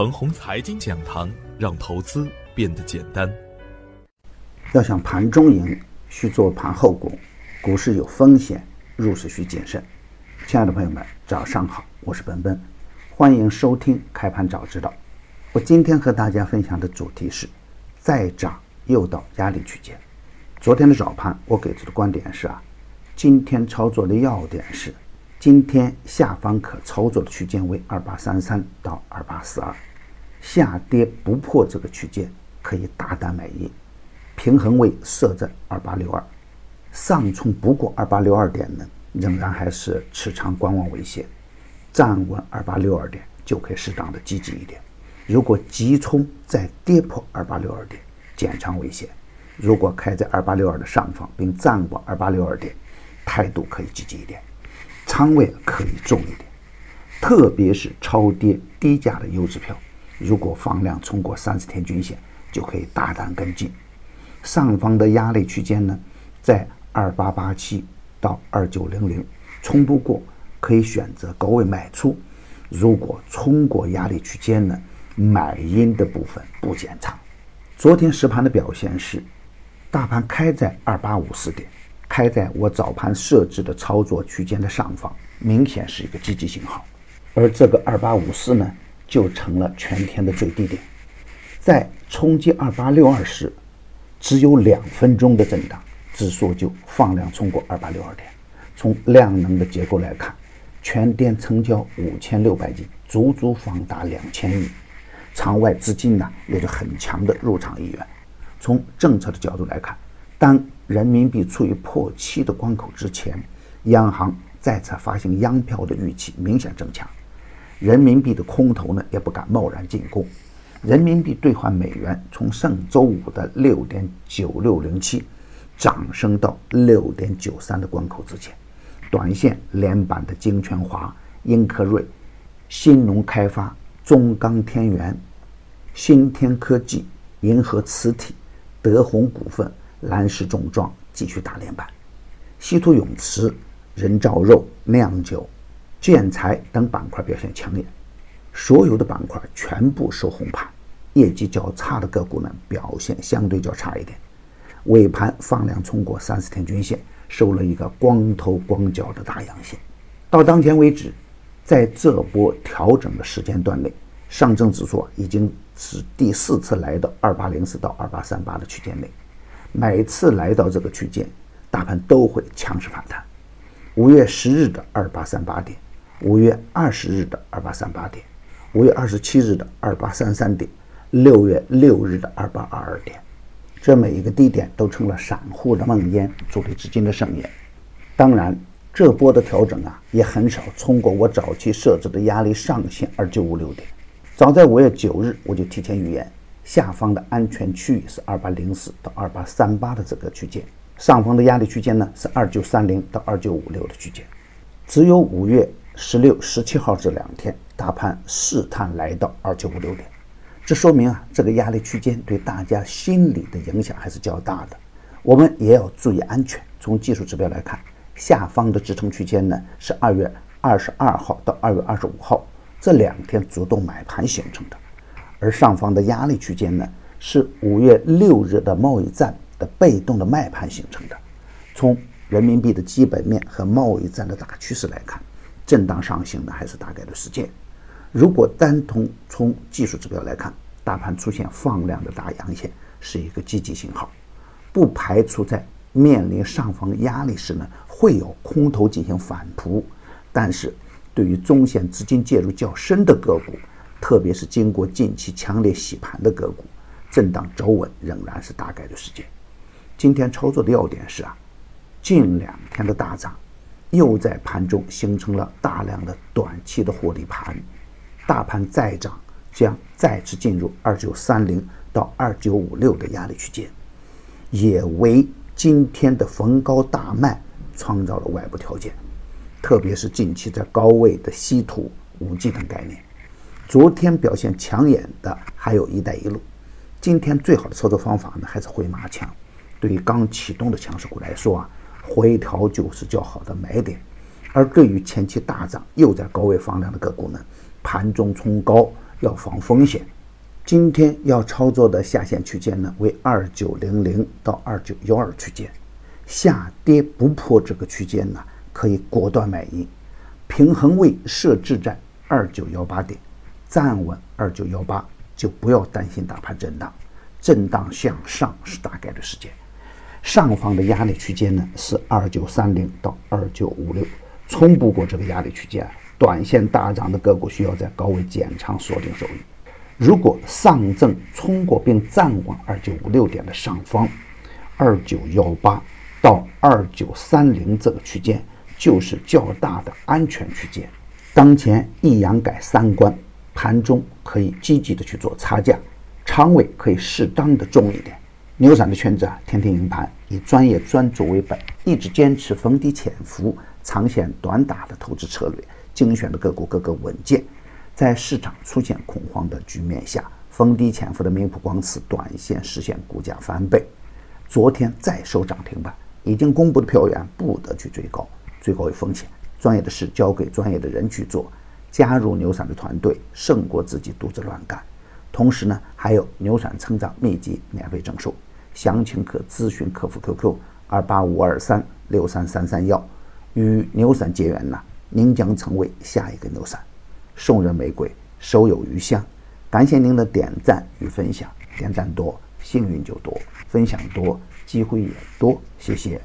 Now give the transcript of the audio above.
腾宏财经讲堂，让投资变得简单。要想盘中赢，需做盘后功。股市有风险，入市需谨慎。亲爱的朋友们，早上好，我是奔奔，欢迎收听开盘早知道。我今天和大家分享的主题是：再涨又到压力区间。昨天的早盘，我给出的观点是啊，今天操作的要点是。今天下方可操作的区间为二八三三到二八四二，下跌不破这个区间可以大胆买进，平衡位设在二八六二，上冲不过二八六二点呢，仍然还是持仓观望为先，站稳二八六二点就可以适当的积极一点，如果急冲再跌破二八六二点，减仓为先，如果开在二八六二的上方并站稳二八六二点，态度可以积极一点。仓位可以重一点，特别是超跌低价的优质票，如果放量冲过三十天均线，就可以大胆跟进。上方的压力区间呢，在二八八七到二九零零，冲不过可以选择高位卖出。如果冲过压力区间呢，买阴的部分不减仓。昨天实盘的表现是，大盘开在二八五四点。开在我早盘设置的操作区间的上方，明显是一个积极信号，而这个二八五四呢，就成了全天的最低点。在冲击二八六二时，只有两分钟的震荡，指数就放量冲过二八六二点。从量能的结构来看，全天成交五千六百亿，足足放大两千亿，场外资金呢有着很强的入场意愿。从政策的角度来看，当人民币处于破七的关口之前，央行再次发行央票的预期明显增强，人民币的空头呢也不敢贸然进攻，人民币兑换美元从上周五的六点九六零七涨升到六点九三的关口之前，短线连板的金泉华、英科瑞、新农开发、中钢天元、新天科技、银河磁体、德宏股份。蓝石重装继续打连板，稀土永磁、人造肉、酿酒、建材等板块表现抢眼，所有的板块全部收红盘，业绩较差的个股呢表现相对较差一点。尾盘放量冲过三十天均线，收了一个光头光脚的大阳线。到当前为止，在这波调整的时间段内，上证指数已经是第四次来到二八零四到二八三八的区间内。每次来到这个区间，大盘都会强势反弹。五月十日的二八三八点，五月二十日的二八三八点，五月二十七日的二八三三点，六月六日的二八二二点，这每一个低点都成了散户的梦魇，主力资金的盛宴。当然，这波的调整啊，也很少冲过我早期设置的压力上限二九五六点。早在五月九日，我就提前预言。下方的安全区域是二八零四到二八三八的这个区间，上方的压力区间呢是二九三零到二九五六的区间。只有五月十六、十七号这两天，大盘试探来到二九五六点，这说明啊，这个压力区间对大家心理的影响还是较大的。我们也要注意安全。从技术指标来看，下方的支撑区间呢是二月二十二号到二月二十五号这两天主动买盘形成的。而上方的压力区间呢，是五月六日的贸易战的被动的卖盘形成的。从人民币的基本面和贸易战的大趋势来看，震荡上行呢还是大概率事件。如果单从从技术指标来看，大盘出现放量的大阳线是一个积极信号，不排除在面临上方压力时呢会有空头进行反扑。但是对于中线资金介入较深的个股，特别是经过近期强烈洗盘的个股，震荡走稳仍然是大概率事件。今天操作的要点是啊，近两天的大涨，又在盘中形成了大量的短期的获利盘，大盘再涨将再次进入二九三零到二九五六的压力区间，也为今天的逢高大卖创造了外部条件。特别是近期在高位的稀土、五 G 等概念。昨天表现抢眼的还有一带一路，今天最好的操作方法呢还是回马枪。对于刚启动的强势股来说啊，回调就是较好的买点。而对于前期大涨又在高位放量的个股呢，盘中冲高要防风险。今天要操作的下限区间呢为二九零零到二九幺二区间，下跌不破这个区间呢，可以果断买进。平衡位设置在二九幺八点，站稳二九幺八就不要担心大盘震荡，震荡向上是大概率事件。上方的压力区间呢是二九三零到二九五六，冲不过这个压力区间，短线大涨的个股需要在高位减仓锁定收益。如果上证冲过并站稳二九五六点的上方，二九幺八到二九三零这个区间就是较大的安全区间。当前一阳改三关，盘中可以积极的去做差价，仓位可以适当的重一点。牛散的圈子啊，天天赢盘，以专业专注为本，一直坚持逢低潜伏、长线短打的投资策略，精选的个股个个稳健。在市场出现恐慌的局面下，逢低潜伏的明普光磁短线实现股价翻倍，昨天再收涨停板。已经公布的票源不得去追高，追高有风险。专业的事交给专业的人去做，加入牛散的团队胜过自己独自乱干。同时呢，还有牛散成长秘籍免费赠送，详情可咨询客服 QQ 二八五二三六三三三幺。与牛散结缘呢，您将成为下一个牛散。送人玫瑰，手有余香。感谢您的点赞与分享，点赞多，幸运就多；分享多，机会也多。谢谢。